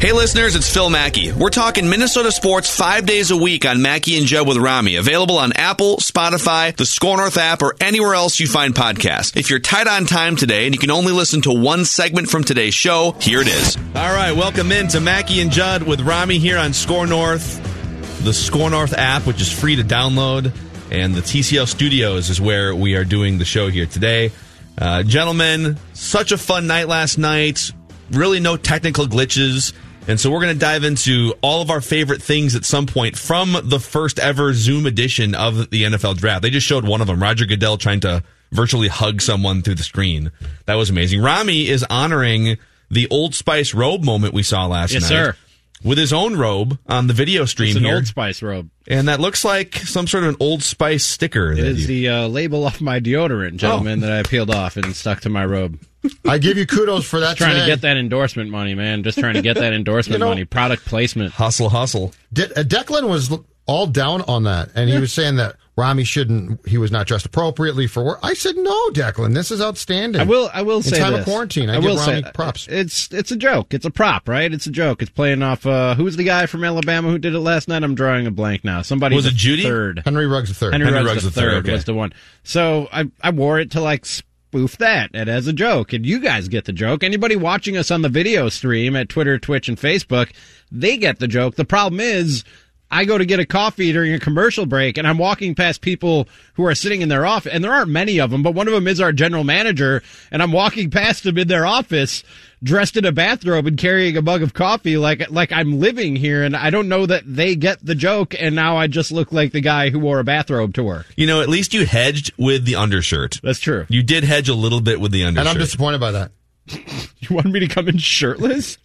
Hey listeners, it's Phil Mackey. We're talking Minnesota sports five days a week on Mackey and Judd with Rami. Available on Apple, Spotify, the Score North app, or anywhere else you find podcasts. If you're tight on time today and you can only listen to one segment from today's show, here it is. All right, welcome in to Mackey and Judd with Rami here on Score North, the Score North app, which is free to download, and the TCL Studios is where we are doing the show here today. Uh, gentlemen, such a fun night last night. Really, no technical glitches. And so we're going to dive into all of our favorite things at some point from the first ever Zoom edition of the NFL draft. They just showed one of them, Roger Goodell trying to virtually hug someone through the screen. That was amazing. Rami is honoring the Old Spice robe moment we saw last Yes, night. sir. With his own robe on the video stream It's an here. Old Spice robe. and that looks like some sort of an Old Spice sticker. It is you- the uh, label off my deodorant, gentlemen, that I peeled off and stuck to my robe. I give you kudos for that. Trying to get that endorsement money, man. Just trying to get that endorsement You know- money. Product placement. hustle, hustle. De- uh, Declan was all down on that, and he was saying that Rami shouldn't. He was not dressed appropriately for work. I said, "No, Declan, this is outstanding." I will. I will In say time this. of quarantine, I, I give will Rami say props. It's it's a joke. It's a prop, right? It's a joke. It's playing off. Uh, who's the guy from Alabama who did it last night? I'm drawing a blank now. Somebody Was it Judy? Third. Henry Ruggs the third. Henry, Henry Ruggs, Ruggs the the third, third okay. was the one. So I I wore it to like spoof that and as a joke, and you guys get the joke. Anybody watching us on the video stream at Twitter, Twitch, and Facebook, they get the joke. The problem is. I go to get a coffee during a commercial break and I'm walking past people who are sitting in their office and there aren't many of them, but one of them is our general manager and I'm walking past him in their office dressed in a bathrobe and carrying a mug of coffee like, like I'm living here and I don't know that they get the joke and now I just look like the guy who wore a bathrobe to work. You know, at least you hedged with the undershirt. That's true. You did hedge a little bit with the undershirt. and. I'm disappointed by that. You want me to come in shirtless?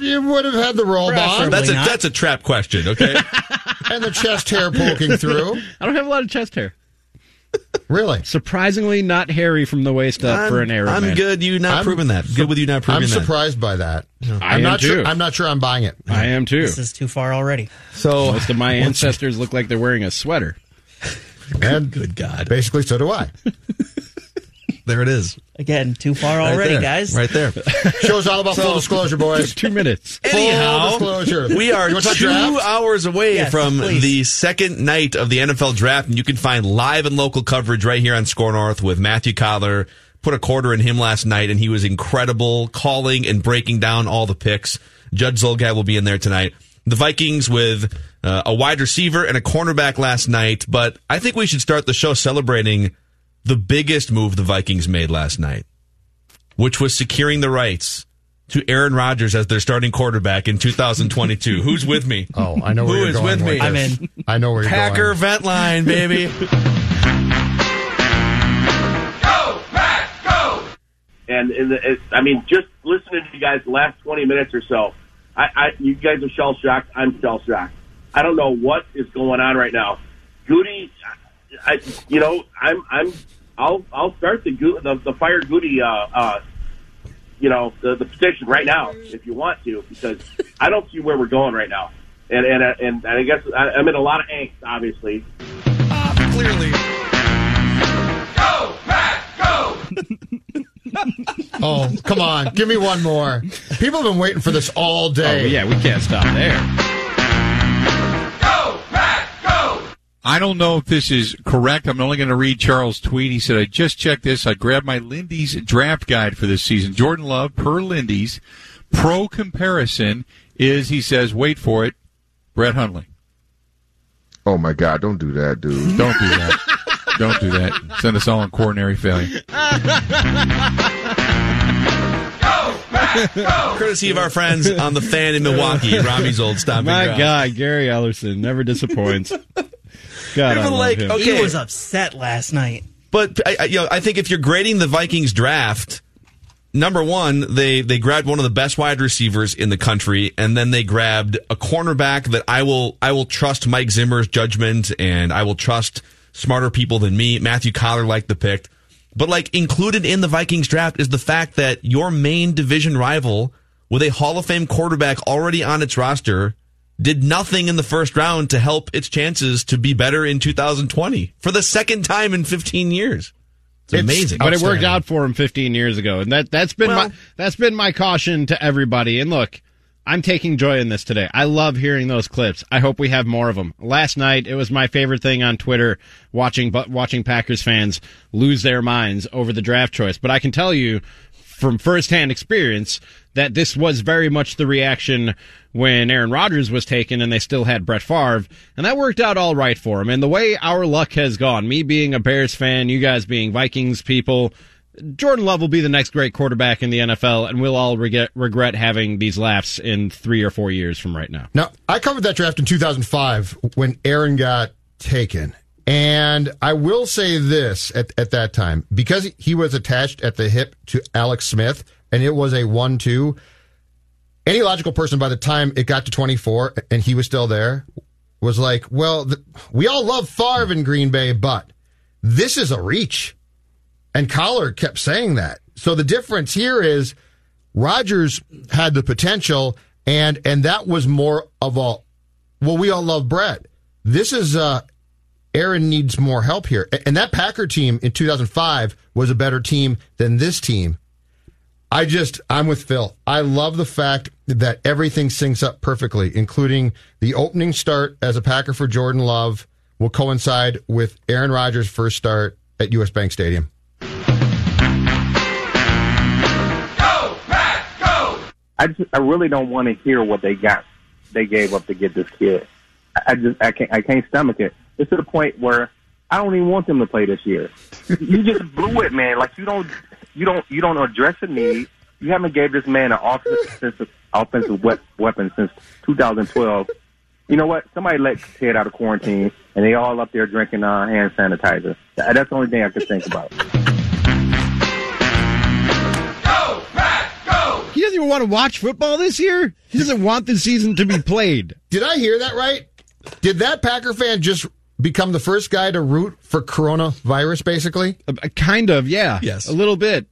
You would have had the robe on that's a that's a trap question, okay? and the chest hair poking through. I don't have a lot of chest hair. Really, Surprisingly not hairy from the waist up for an Arab I'm man. good. You not I'm proving that. Good with you not proving that. I'm that. surprised by that. I I'm am not too. sure. I'm not sure. I'm buying it. I am too. This is too far already. So Most of my ancestors look like they're wearing a sweater. And good God, basically, so do I. there it is. Again, too far Right already, there. guys. Right there. Show's all about full disclosure, boys. Two minutes. Anyhow, Full disclosure. we are You wanna talk two draft? hours away Yes, from please. the second night of the NFL draft, and you can find live and local coverage right here on Score North with Matthew Collar. Put a quarter in him last night, and he was incredible, calling and breaking down all the picks. Judd Zulgad will be in there tonight. The Vikings with uh, a wide receiver and a cornerback last night, but I think we should start the show celebrating the biggest move the Vikings made last night, which was securing the rights to Aaron Rodgers as their starting quarterback in 2022. Who's with me? Oh, I know where Who you're is going with me? I'm in. I know where you're Packer going. vent line, baby. Go Pack, go! And, and it, I mean, just listening to you guys the last 20 minutes or so, I, I you guys are shell shocked. I'm shell shocked. I don't know what is going on right now. Goody, I, you know, I'm, I'm, I'll, I'll start the Go- the, the fire Goody, uh, uh, you know, the, the petition right now if you want to, because I don't see where we're going right now. And and and, and I guess I, I'm in a lot of angst, obviously. Clearly. Go Matt, go. Oh, come on. Give me one more. People have been waiting for this all Oh, day. yeah, we can't stop there. I don't know if this is correct. I'm only going to read Charles' tweet. He said, I just checked this. I grabbed my Lindy's draft guide for this season. Jordan Love, per Lindy's, pro comparison is he says, wait for it, Brett Hundley. Oh my God! Don't do that, dude. Don't do that. Don't do that. Send us all in coronary failure. Courtesy of our friends on the fan in Milwaukee, Rami's old stomping My ground. God, Gary Ellerson never disappoints. God, I People love like, him. okay. He was upset last night. But I, I- you know, I think if you're grading the Vikings draft, number one, they they grabbed one of the best wide receivers in the country, and then they grabbed a cornerback that I will I will trust Mike Zimmer's judgment, and I will trust smarter people than me. Matthew Collar liked the pick, but like included in the Vikings draft is the fact that your main division rival with a Hall of Fame quarterback already on its roster did nothing in the first round to help its chances to be better in 2020 for the second time in 15 years. It's, It's amazing. but it worked out for him 15 years ago, and that that's been Well- my that's been my caution to everybody. And look, I'm taking joy in this today. I love hearing those clips. I hope we have more of them. Last night, it was my favorite thing on Twitter watching but watching Packers fans lose their minds over the draft choice. But I can tell you from firsthand experience that this was very much the reaction when Aaron Rodgers was taken and they still had Brett Favre, and that worked out all right for him. And the way our luck has gone, me being a Bears fan, you guys being Vikings people, Jordan Love will be the next great quarterback in the NFL, and we'll all regret, regret having these laughs in three or four years from right now. Now, I covered that draft in 2005 when Aaron got taken. And I will say this at, at that time because he was attached at the hip to Alex Smith and it was a 1 2. Any logical person by the time it got to 24 and he was still there was like, well, th- we all love Favre in Green Bay, but this is a reach. And Collar kept saying that. So the difference here is Rodgers had the potential, and and that was more of a well, we all love Brett. This is uh Aaron needs more help here. And that Packer team in 2005 was a better team than this team. I just I'm with Phil. I love the fact that everything syncs up perfectly, including the opening start as a Packer for Jordan Love will coincide with Aaron Rodgers' first start at US Bank Stadium. Go, Pack, go! I just I really don't want to hear what they got they gave up to get this kid. I just I can't I can't stomach it. It's to the point where I don't even want them to play this year. you just blew it, man. Like you don't you don't you don't address a need. You haven't gave this man an offensive offensive wep- weapon since 2012. You know what? Somebody let Ted out of quarantine, and they all up there drinking uh, hand sanitizer. That's the only thing I could think about. Go, Pack, go! He doesn't even want to watch football this year. He doesn't want the season to be played. Did I hear that right? Did that Packer fan just become the first guy to root for coronavirus, basically? Uh, kind of, yeah. Yes. a little bit.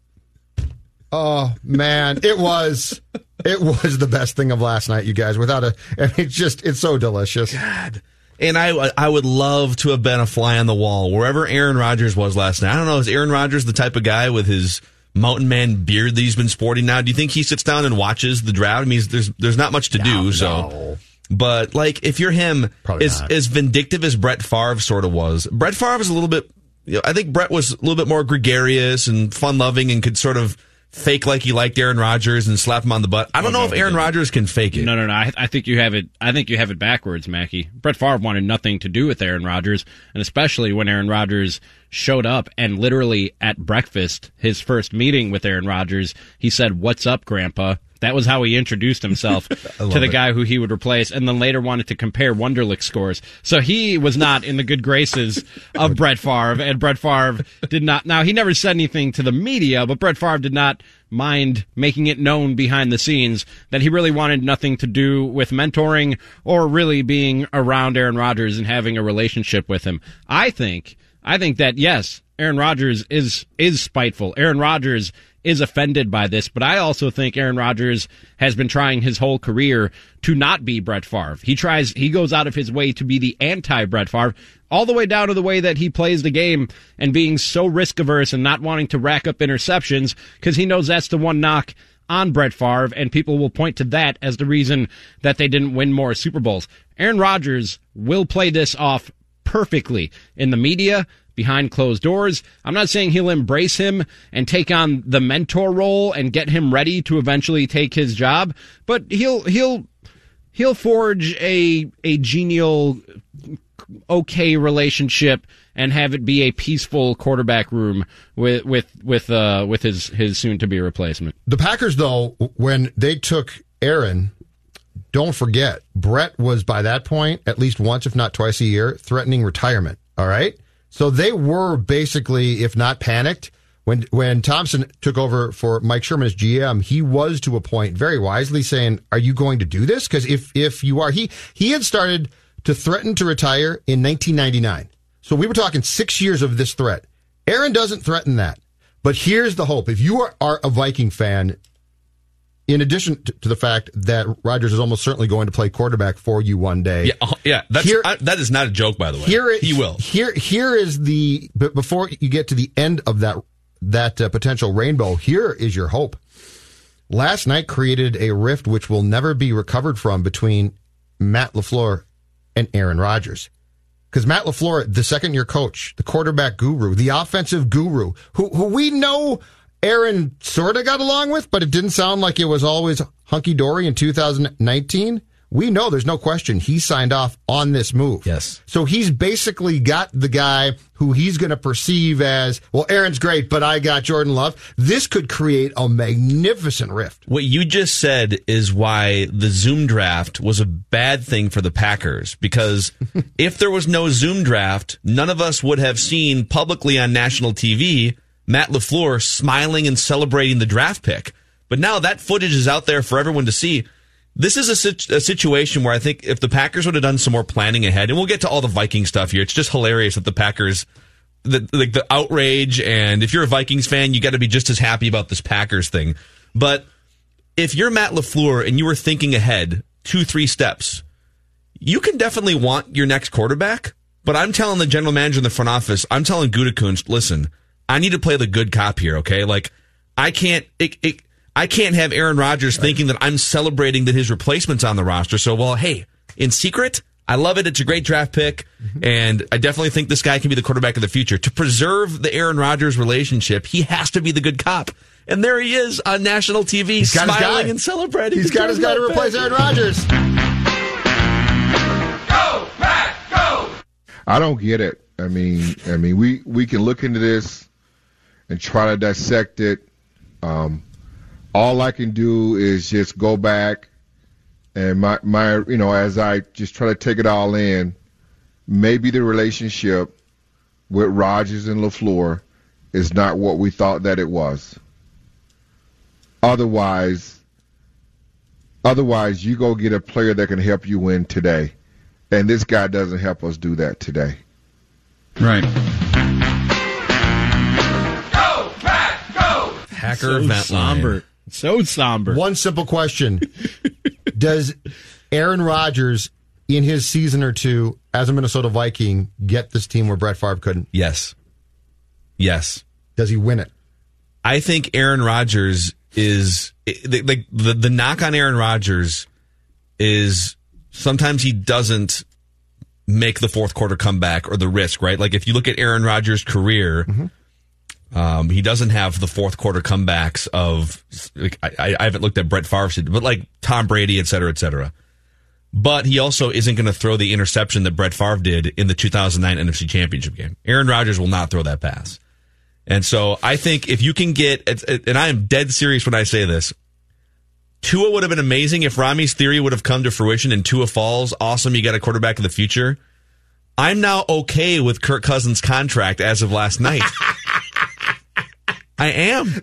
Oh man, it was it was the best thing of last night, you guys. Without a, mean, it's just it's so delicious. God. And I I would love to have been a fly on the wall wherever Aaron Rodgers was last night. I don't know, is Aaron Rodgers the type of guy with his mountain man beard that he's been sporting now? Do you think he sits down and watches the draft? I mean, there's there's not much to do, so. But like, if you're him, Probably as not. as vindictive as Brett Favre sort of was, Brett Favre was a little bit. You know, I think Brett was a little bit more gregarious and fun loving and could sort of fake like he liked Aaron Rodgers and slap him on the butt. I don't know if Aaron Rodgers can fake it. No, no, no. I, I think you have it. I think you have it backwards, Mackey. Brett Favre wanted nothing to do with Aaron Rodgers, and especially when Aaron Rodgers showed up and literally at breakfast, his first meeting with Aaron Rodgers, he said, "What's up, Grandpa?" That was how he introduced himself to the it. guy who he would replace, and then later wanted to compare Wonderlic scores. So he was not in the good graces of Brett Favre, and Brett Favre did not. Now he never said anything to the media, but Brett Favre did not mind making it known behind the scenes that he really wanted nothing to do with mentoring or really being around Aaron Rodgers and having a relationship with him. I think, I think that yes, Aaron Rodgers is is spiteful. Aaron Rodgers is offended by this, but I also think Aaron Rodgers has been trying his whole career to not be Brett Favre. He tries, he goes out of his way to be the anti Brett Favre, all the way down to the way that he plays the game and being so risk averse and not wanting to rack up interceptions because he knows that's the one knock on Brett Favre, and people will point to that as the reason that they didn't win more Super Bowls. Aaron Rodgers will play this off perfectly in the media, behind closed doors. I'm not saying he'll embrace him and take on the mentor role and get him ready to eventually take his job, but he'll he'll he'll forge a a genial okay relationship and have it be a peaceful quarterback room with with with uh with his his soon to be replacement. The Packers, though, when they took Aaron, don't forget, Brett was by that point, at least once, if not twice a year, threatening retirement. All right. So they were basically, if not panicked, when when Thompson took over for Mike Sherman as GM, he was to a point very wisely saying, "Are you going to do this? Because if if you are, he he had started to threaten to retire in 1999. So we were talking six years of this threat. Aaron doesn't threaten that. But here's the hope: if you are, are a Viking fan, in addition to, the fact that Rodgers is almost certainly going to play quarterback for you one day, Yeah, uh, yeah. That's Here- I, that is not a joke, by the way. here it- he will. Here, here is the. But before you get to the end of that that uh, potential rainbow, here is your hope. Last night created a rift which will never be recovered from between Matt LaFleur and Aaron Rodgers. Because Matt LaFleur, the second year coach, the quarterback guru, the offensive guru, who who we know Aaron sort of got along with, but it didn't sound like it was always hunky dory in 2019. We know there's no question he signed off on this move. Yes. So he's basically got the guy who he's going to perceive as, well, Aaron's great, but I got Jordan Love. This could create a magnificent rift. What you just said is why the Zoom draft was a bad thing for the Packers because if there was no Zoom draft, none of us would have seen publicly on national TV Matt LaFleur smiling and celebrating the draft pick. But now that footage is out there for everyone to see. This is a, sit- a situation where I think if the Packers would have done some more planning ahead, and we'll get to all the Viking stuff here. It's just hilarious that the Packers, the like the outrage, and if you're a Vikings fan, you got to be just as happy about this Packers thing. But if you're Matt LaFleur and you were thinking ahead two, three steps, you can definitely want your next quarterback. But I'm telling the general manager in the front office, I'm telling Gutekunst, listen, I need to play the good cop here, okay? Like, I can't, it, it, I can't have Aaron Rodgers thinking that I'm celebrating that his replacement's on the roster. So, well, hey, in secret, I love it. It's a great draft pick, mm-hmm. and I definitely think this guy can be the quarterback of the future. To preserve the Aaron Rodgers relationship, he has to be the good cop. And there he is on national TV, He's got his smiling and celebrating. He's got his guy to replace Aaron Rodgers. Go back, go! I don't get it. I mean, I mean, we we can look into this and try to dissect it. Um, all I can do is just go back and my my you know as I just try to take it all in. Maybe the relationship with Rodgers and LaFleur is not what we thought that it was. Otherwise, otherwise you go get a player that can help you win today, and this guy doesn't help us do that today. Right. Packer So event somber. line. So somber. One simple question. Does Aaron Rodgers, in his season or two as a Minnesota Viking, get this team where Brett Favre couldn't? Yes. Yes. Does he win it? I think Aaron Rodgers is like the, the knock on Aaron Rodgers is sometimes he doesn't make the fourth quarter comeback or the risk, right? Like if you look at Aaron Rodgers' career, mm-hmm. Um, he doesn't have the fourth quarter comebacks of like I, I haven't looked at Brett Favre, but like Tom Brady, et cetera, et cetera. But he also isn't going to throw the interception that Brett Favre did in the 2009 NFC Championship game. Aaron Rodgers will not throw that pass. And so I think if you can get, and I am dead serious when I say this, Tua would have been amazing if Rami's theory would have come to fruition and Tua falls. Awesome, you got a quarterback of the future. I'm now okay with Kirk Cousins' contract as of last night. I am.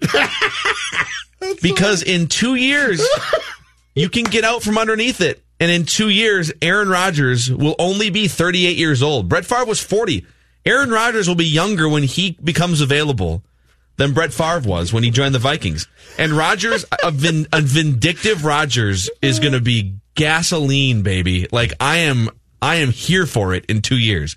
because in two years, you can get out from underneath it. And in two years, Aaron Rodgers will only be 38 years old. Brett Favre was 40. Aaron Rodgers will be younger when he becomes available than Brett Favre was when he joined the Vikings. And Rodgers, a, vin, a vindictive Rodgers is going to be gasoline, baby. Like I am, I am here for it in two years.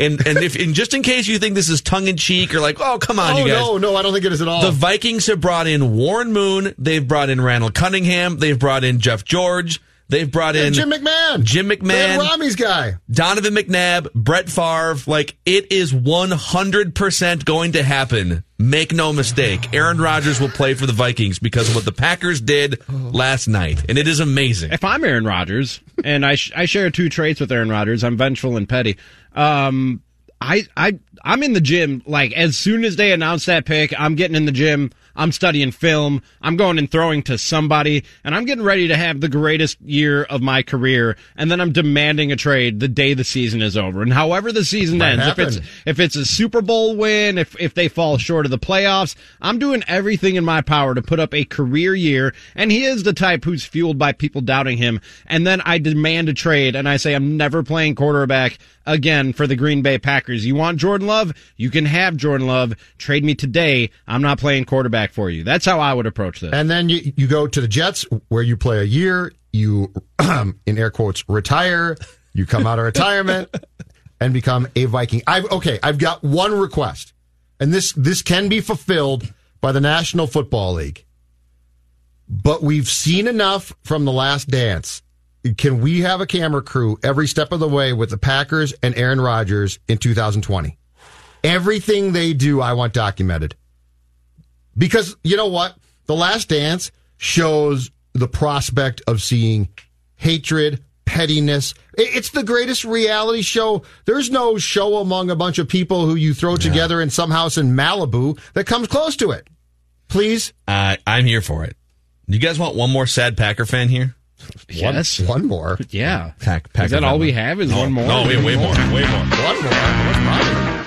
And and if and just in case you think this is tongue in cheek or like, oh come on, oh, you guys. no, no, I don't think it is at all. The Vikings have brought in Warren Moon. They've brought in Randall Cunningham. They've brought in Jeff George. They've brought in Jim McMahon. Jim McMahon, Rami's guy. Donovan McNabb, Brett Favre. Like it is 100% going to happen. Make no mistake. Aaron Rodgers will play for the Vikings because of what the Packers did last night, and it is amazing. If I'm Aaron Rodgers, and I sh- I share two traits with Aaron Rodgers, I'm vengeful and petty. Um, I I I'm in the gym. Like as soon as they announce that pick, I'm getting in the gym. I'm studying film. I'm going and throwing to somebody, and I'm getting ready to have the greatest year of my career. And then I'm demanding a trade the day the season is over. And however the season Might ends, if it's if it's a Super Bowl win, if if they fall short of the playoffs, I'm doing everything in my power to put up a career year. And he is the type who's fueled by people doubting him. And then I demand a trade, and I say I'm never playing quarterback again for the Green Bay Packers. You want Jordan Love? You can have Jordan Love. Trade me today. I'm not playing quarterback for you. That's how I would approach this. And then you, you go to the Jets where you play a year, you, in air quotes, retire, you come out of retirement and become a Viking. I've, okay, I've got one request and this, this can be fulfilled by the National Football League. But we've seen enough from the last dance. Can we have a camera crew every step of the way with the Packers and Aaron Rodgers in 2020? Everything they do, I want documented. Because you know what? The Last Dance shows the prospect of seeing hatred, pettiness. It's the greatest reality show. There's no show among a bunch of people who you throw together in some house in Malibu that comes close to it. Please? Uh, I'm here for it. You guys want one more sad Packer fan here? Yes. One, one more. Yeah. Pack, Packer Is that all fan. we have? Is No, one more? No, we have way more. Way more. One more. What's mine?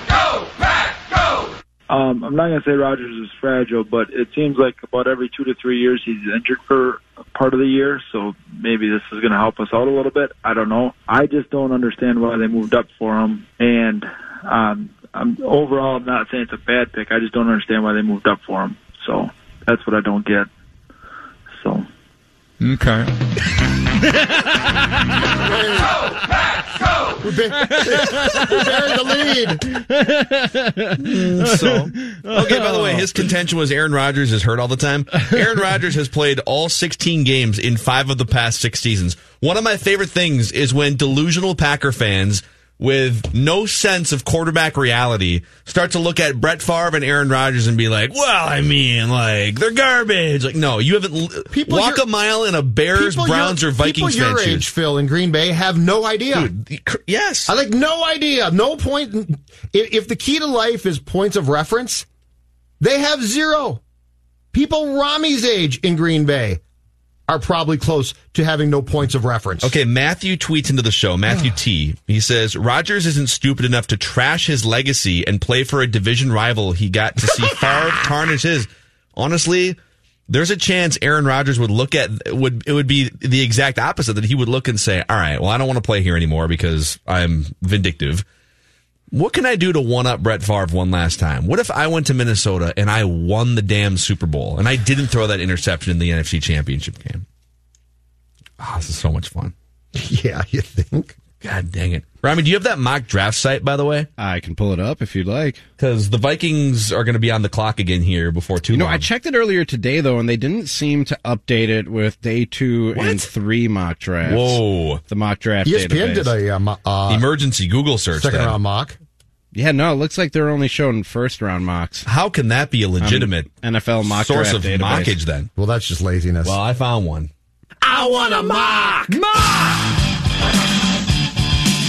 Um, I'm not going to say Rodgers is fragile, but it seems like about every two to three years he's injured for part of the year. So maybe this is going to help us out a little bit. I don't know. I just don't understand why they moved up for him. And um, I'm overall, I'm not saying it's a bad pick. I just don't understand why they moved up for him. So that's what I don't get. So Okay. Go, we ba- we buried the lead. so okay. By the way, his contention was Aaron Rodgers is hurt all the time. Aaron Rodgers has played all 16 games in five of the past six seasons. One of my favorite things is when delusional Packer fans with no sense of quarterback reality start to look at Brett Favre and Aaron Rodgers and be like, "Well, I mean, like they're garbage." Like, no, you haven't People walk a mile in a Bears, Browns, or Vikings people your age, shoes. Phil, in Green Bay have no idea. Yes, I like no idea. No point. in- If, if the key to life is points of reference, they have zero. People Rami's age in Green Bay are probably close to having no points of reference. Okay, Matthew tweets into the show. Matthew T. He says Rodgers isn't stupid enough to trash his legacy and play for a division rival. He got to see Favre tarnish his. Honestly, there's a chance Aaron Rodgers would look at would it would be the exact opposite that he would look and say, "All right, well, I don't want to play here anymore because I'm vindictive." What can I do to one up Brett Favre one last time? What if I went to Minnesota and I won the damn Super Bowl and I didn't throw that interception in the NFC Championship game? Ah, this is so much fun. Yeah, you think? God dang it. Rami, do you have that mock draft site, by the way? I can pull it up if you'd like. Because the Vikings are going to be on the clock again here before too You know, long. I checked it earlier today though, and they didn't seem to update it with day two and three mock drafts. Whoa. The mock draft ESPN database. did a um, uh, Emergency Google search. second then. round mock. Yeah, no, it looks like they're only showing first round mocks. How can that be a legitimate Um, NFL mock source draft of database. mockage then? Well, that's just laziness. Well, I found one. I want a mock. Mock.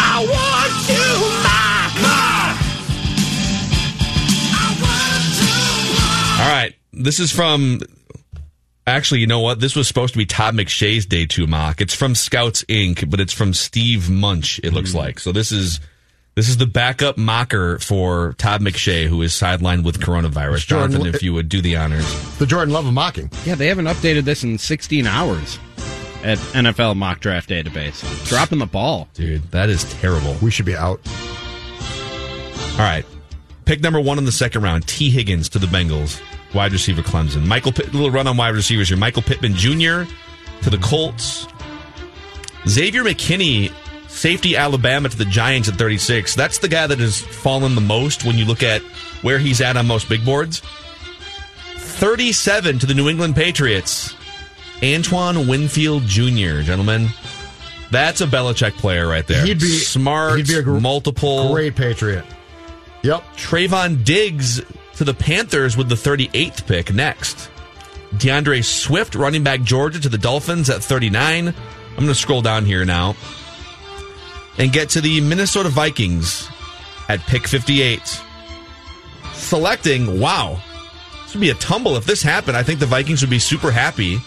I want to mock. Mock! I want to mock! All right. This is from. Actually, you know what? This was supposed to be Todd McShay's day two mock. It's from Scouts Inc., but it's from Steve Muench. It looks like so. This is this is the backup mocker for Todd McShay, who is sidelined with coronavirus. Jordan, Jonathan, if you would do the honors. The Jordan Love of mocking. Yeah, they haven't updated this in 16 hours at NFL mock draft database. Dropping the ball. Dude, that is terrible. We should be out. All right. Pick number one in the second round, Tee Higgins to the Bengals, wide receiver Clemson. Michael Pitt, little run on wide receivers here. Michael Pittman Jr. to the Colts. Xavier McKinney, safety Alabama to the Giants at 36. That's the guy that has fallen the most when you look at where he's at on most big boards. 37 to the New England Patriots. Antoine Winfield Jr., gentlemen. That's a Belichick player right there. He'd be smart, He'd be a gr- multiple. great Patriot. Yep. Trevon Diggs to the Panthers with the 38th pick next. D'Andre Swift, running back Georgia, to the Dolphins at 39. I'm going to scroll down here now and get to the Minnesota Vikings at pick 58. Selecting, wow, this would be a tumble if this happened. I think the Vikings would be super happy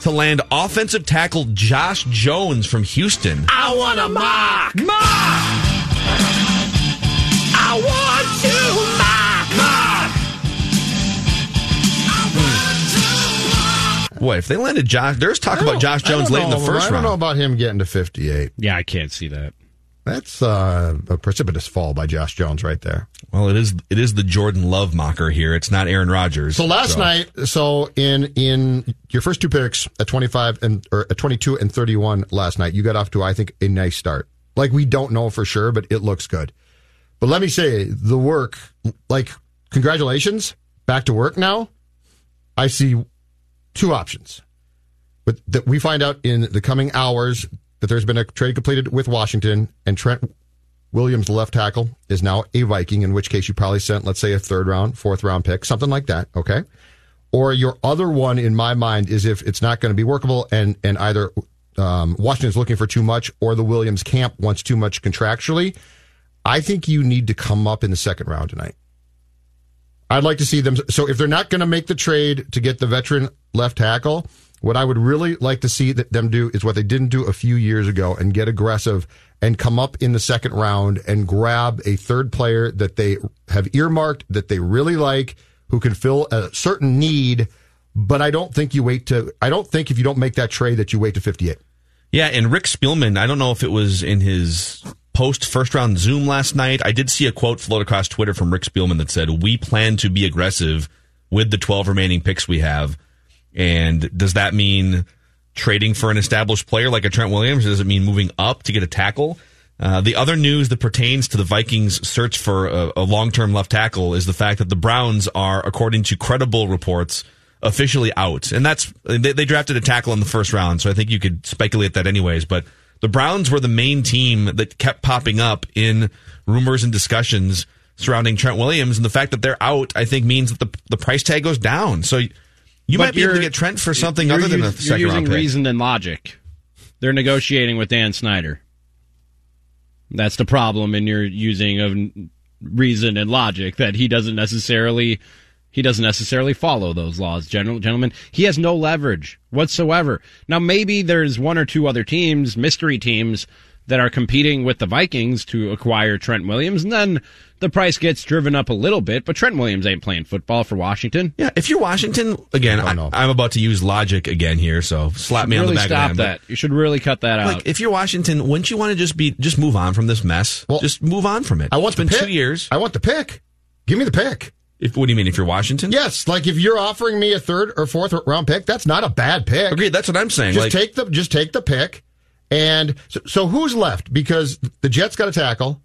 to land offensive tackle Josh Jones from Houston. I want a mock. Mock. I want Boy, if they landed Josh, there's talk about Josh Jones late in the know. first I don't round. know about him getting to 58. Yeah, I can't see that. That's uh, a precipitous fall by Josh Jones right there. Well, it is it is the Jordan Love mocker here. It's not Aaron Rodgers. So last night, so in in your first two picks at 25 and or at 22 and 31 last night, you got off to I think a nice start. Like we don't know for sure, but it looks good. But let me say the work, like congratulations, back to work now. I see two options. But that we find out in the coming hours that there's been a trade completed with Washington and Trent Williams, left tackle, is now a Viking, in which case you probably sent, let's say, a third round, fourth round pick, something like that. Okay. Or your other one in my mind is if it's not going to be workable and, and either um, Washington's looking for too much or the Williams camp wants too much contractually. I think you need to come up in the second round tonight. I'd like to see them. So if they're not going to make the trade to get the veteran left tackle, what I would really like to see them do is what they didn't do a few years ago and get aggressive and come up in the second round and grab a third player that they have earmarked that they really like who can fill a certain need. But I don't think you wait to, I don't think if you don't make that trade that you wait to 58. Yeah, and Rick Spielman, I don't know if it was in his post first round Zoom last night. I did see a quote float across Twitter from Rick Spielman that said, We plan to be aggressive with the 12 remaining picks we have. And does that mean trading for an established player like a Trent Williams? Does it mean moving up to get a tackle? Uh, the other news that pertains to the Vikings' search for a, a long term left tackle is the fact that the Browns are, according to credible reports, officially out. And that's, they, they drafted a tackle in the first round, so I think you could speculate that anyways. But the Browns were the main team that kept popping up in rumors and discussions surrounding Trent Williams. And the fact that they're out, I think, means that the, the price tag goes down. So you But might be able to get Trent for something other than a us- second You're using reason and logic. They're negotiating with Dan Snyder. That's the problem in your using of reason and logic that he doesn't necessarily he doesn't necessarily follow those laws. General gentlemen, he has no leverage whatsoever. Now maybe there's one or two other teams, mystery teams that are competing with the Vikings to acquire Trent Williams, and then the price gets driven up a little bit. But Trent Williams ain't playing football for Washington. Yeah, if you're Washington, again, I I'm about to use logic again here, so slap me on the back stop of the hand. that. You should really cut that out. Like, if you're Washington, wouldn't you want to just be just move on from this mess? Well, just move on from it. I want it's been the two years. I want the pick. Give me the pick. If what do you mean? If you're Washington? Yes, like if you're offering me a third or fourth round pick, that's not a bad pick. Agreed. That's what I'm saying. Just Like- take the just take the pick, and so, so who's left? Because the Jets got a tackle,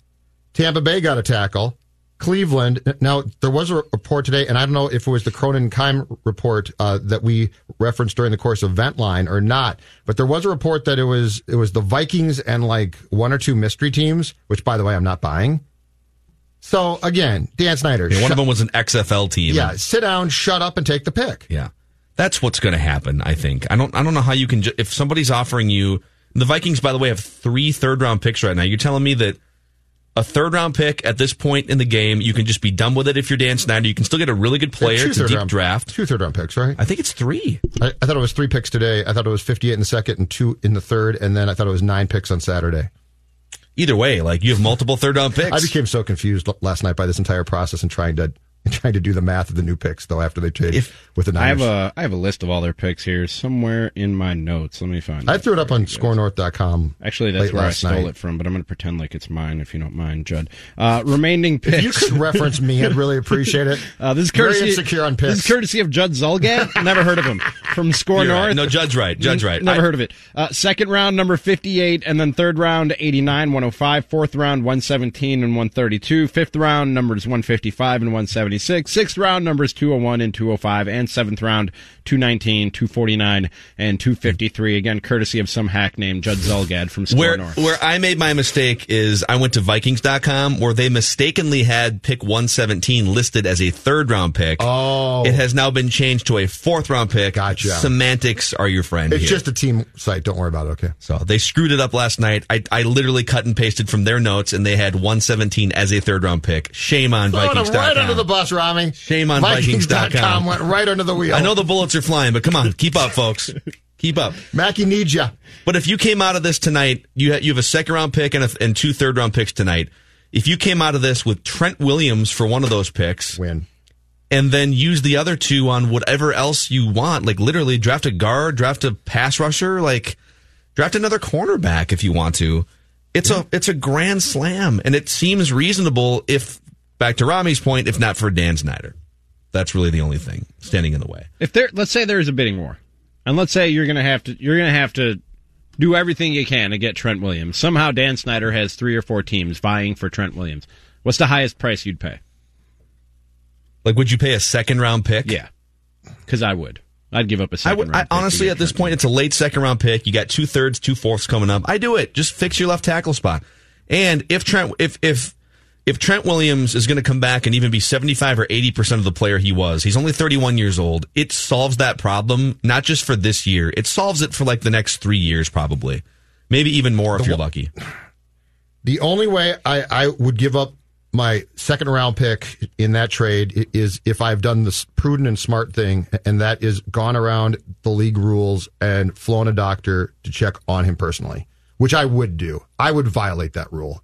Tampa Bay got a tackle, Cleveland. Now there was a report today, and I don't know if it was the Cronin Kime report uh, that we referenced during the course of Ventline or not, but there was a report that it was it was the Vikings and like one or two mystery teams, which by the way I'm not buying. So again, Dan Snyder. Yeah, one of them was an XFL team. yeah, sit down, shut up, and take the pick. Yeah. That's what's going to happen, I think. I don't I don't know how you can ju- if somebody's offering you the Vikings by the way have three third round picks right now. You're telling me that a third round pick at this point in the game, you can just be done with it if you're Dan Snyder. You can still get a really good player. two It's a third deep round- draft. Two third round picks, right? I think it's 3. I, I thought it was three picks today. I thought it was 58 in the second and two in the third, and then I thought it was nine picks on Saturday. Either way, like you have multiple third round picks. I became so confused last night by this entire process and trying to trying to do the math of the new picks though after they trade with the knives. I have a I have a list of all their picks here somewhere in my notes. Let me find. I threw it up on ScoreNorth.com. Actually, that's late where I stole night. it from, but I'm going to pretend like it's mine if you don't mind, Judd. Uh, remaining picks. If you could reference me, I'd really appreciate it. Uh, this is Very courtesy, insecure on This picks. is courtesy of Judd Zulgad. Never heard of him. From Score You're right. North. No, Judd's right. Judd's right. Never I- heard of it. Uh, second round, number 58, and then third round, 89, 105. Fourth round, 117 and 132. Fifth round, numbers 155 and 175. 276. Sixth round numbers 201 and 205, and seventh round 219, 249, and 253. Again, courtesy of some hack named Judd Zulgad from Score Where North. where I made my mistake is I went to Vikings.com where they mistakenly had pick 117 listed as a third round pick. Oh. It has now been changed to a fourth round pick. Gotcha. Semantics are your friend It's here. just a team site. Don't worry about it. Okay. So they screwed it up last night. I, I literally cut and pasted from their notes, and they had 117 as a third round pick. Shame on Throwing them Vikings.com. right under the bus, Rami. Shame on Vikings.com Vikings.com. went right under the wheel. I know the bullets are flying, but come on, keep up, folks. Keep up. Mackey needs you. But if you came out of this tonight, you ha- you have a second round pick and, a, and two third round picks tonight. If you came out of this with Trent Williams for one of those picks, win, and then use the other two on whatever else you want, like literally draft a guard, draft a pass rusher, like draft another cornerback if you want to. It's a it's a grand slam, and it seems reasonable if back to Rami's point, if not for Dan Snyder. That's really the only thing standing in the way. if there, let's say there's a bidding war, and let's say you're going to have to, you're going to have to do everything you can to get Trent Williams. Somehow Dan Snyder has three or four teams vying for Trent Williams. What's the highest price you'd pay? Like, would you pay a second round pick? Yeah, because I would. I'd give up a I second would. round. I, pick to honestly, at this Trent point, it's a late second round pick. You got two thirds, two fourths coming up. I do it. Just fix your left tackle spot. And if Trent, if if if Trent Williams is going to come back and even be seventy five or eighty percent of the player he was, he's only thirty one years old. It solves that problem not just for this year. It solves it for like the next three years, probably, maybe even more if you're lucky. The only way I, I would give up my second round pick in that trade is if I've done this prudent and smart thing, and that is gone around the league rules and flown a doctor to check on him personally, which I would do. I would violate that rule.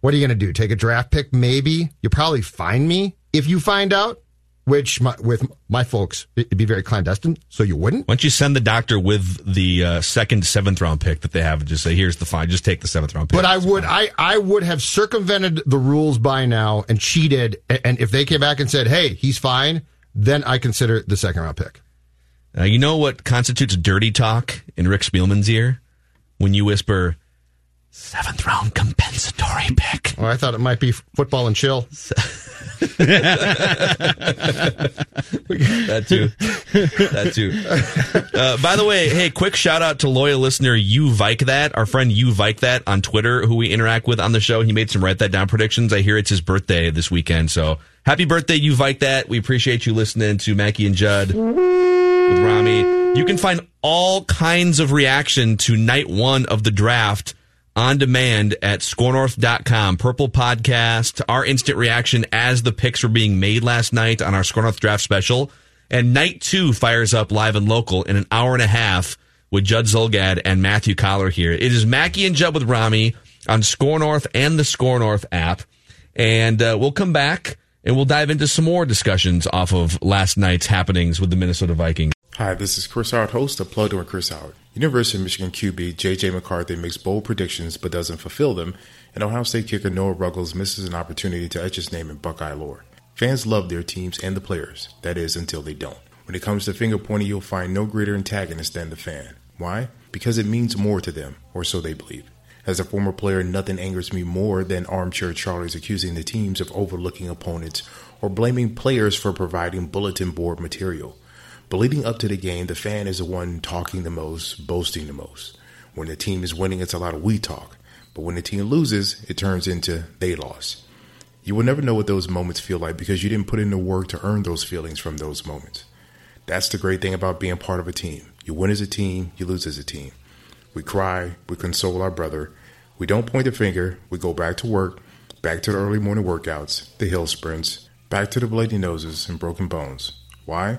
What are you going to do? Take a draft pick? Maybe. You'll probably find me if you find out, which my, with my folks, it'd be very clandestine, so you wouldn't. Why don't you send the doctor with the uh, second, seventh round pick that they have and just say, here's the fine. Just take the seventh round pick. But I would, I, I would have circumvented the rules by now and cheated. And if they came back and said, "Hey, he's fine," then I consider the second round pick. Uh, you know what constitutes dirty talk in Rick Spielman's ear? When you whisper, seventh round compensatory pick. Well, I thought it might be football and chill. that too. That too. Uh, by the way, hey, quick shout out to loyal listener you Vike that, our friend you Vike that on Twitter, who we interact with on the show. He made some write that down predictions. I hear it's his birthday this weekend, so happy birthday, you Vike that. We appreciate you listening to Mackey and Judd with Rami. You can find all kinds of reaction to night one of the draft on demand at scorenorth.com. Purple podcast, our instant reaction as the picks were being made last night on our Score North draft special. And night two fires up live and local in an hour and a half with Judd Zulgad and Matthew Collar here. It is Mackey and Judd with Rami on Score North and the Score North app. And uh, we'll come back and we'll dive into some more discussions off of last night's happenings with the Minnesota Vikings. Hi, this is Chris Howard, host of Plugged In Chris Howard. University of Michigan QB J.J. McCarthy makes bold predictions but doesn't fulfill them, and Ohio State kicker Noah Ruggles misses an opportunity to etch his name in Buckeye lore. Fans love their teams and the players, that is, until they don't. When it comes to finger pointing, you'll find no greater antagonist than the fan. Why? Because it means more to them, or so they believe. As a former player, nothing angers me more than armchair Charlies accusing the teams of overlooking opponents or blaming players for providing bulletin board material. But leading up to the game, the fan is the one talking the most, boasting the most. When the team is winning, it's a lot of we talk. But when the team loses, it turns into they lost. You will never know what those moments feel like because you didn't put in the work to earn those feelings from those moments. That's the great thing about being part of a team. You win as a team, you lose as a team. We cry, we console our brother. We don't point the finger, we go back to work, back to the early morning workouts, the hill sprints, back to the bloody noses and broken bones. Why?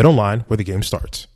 BetOnline, where the game starts.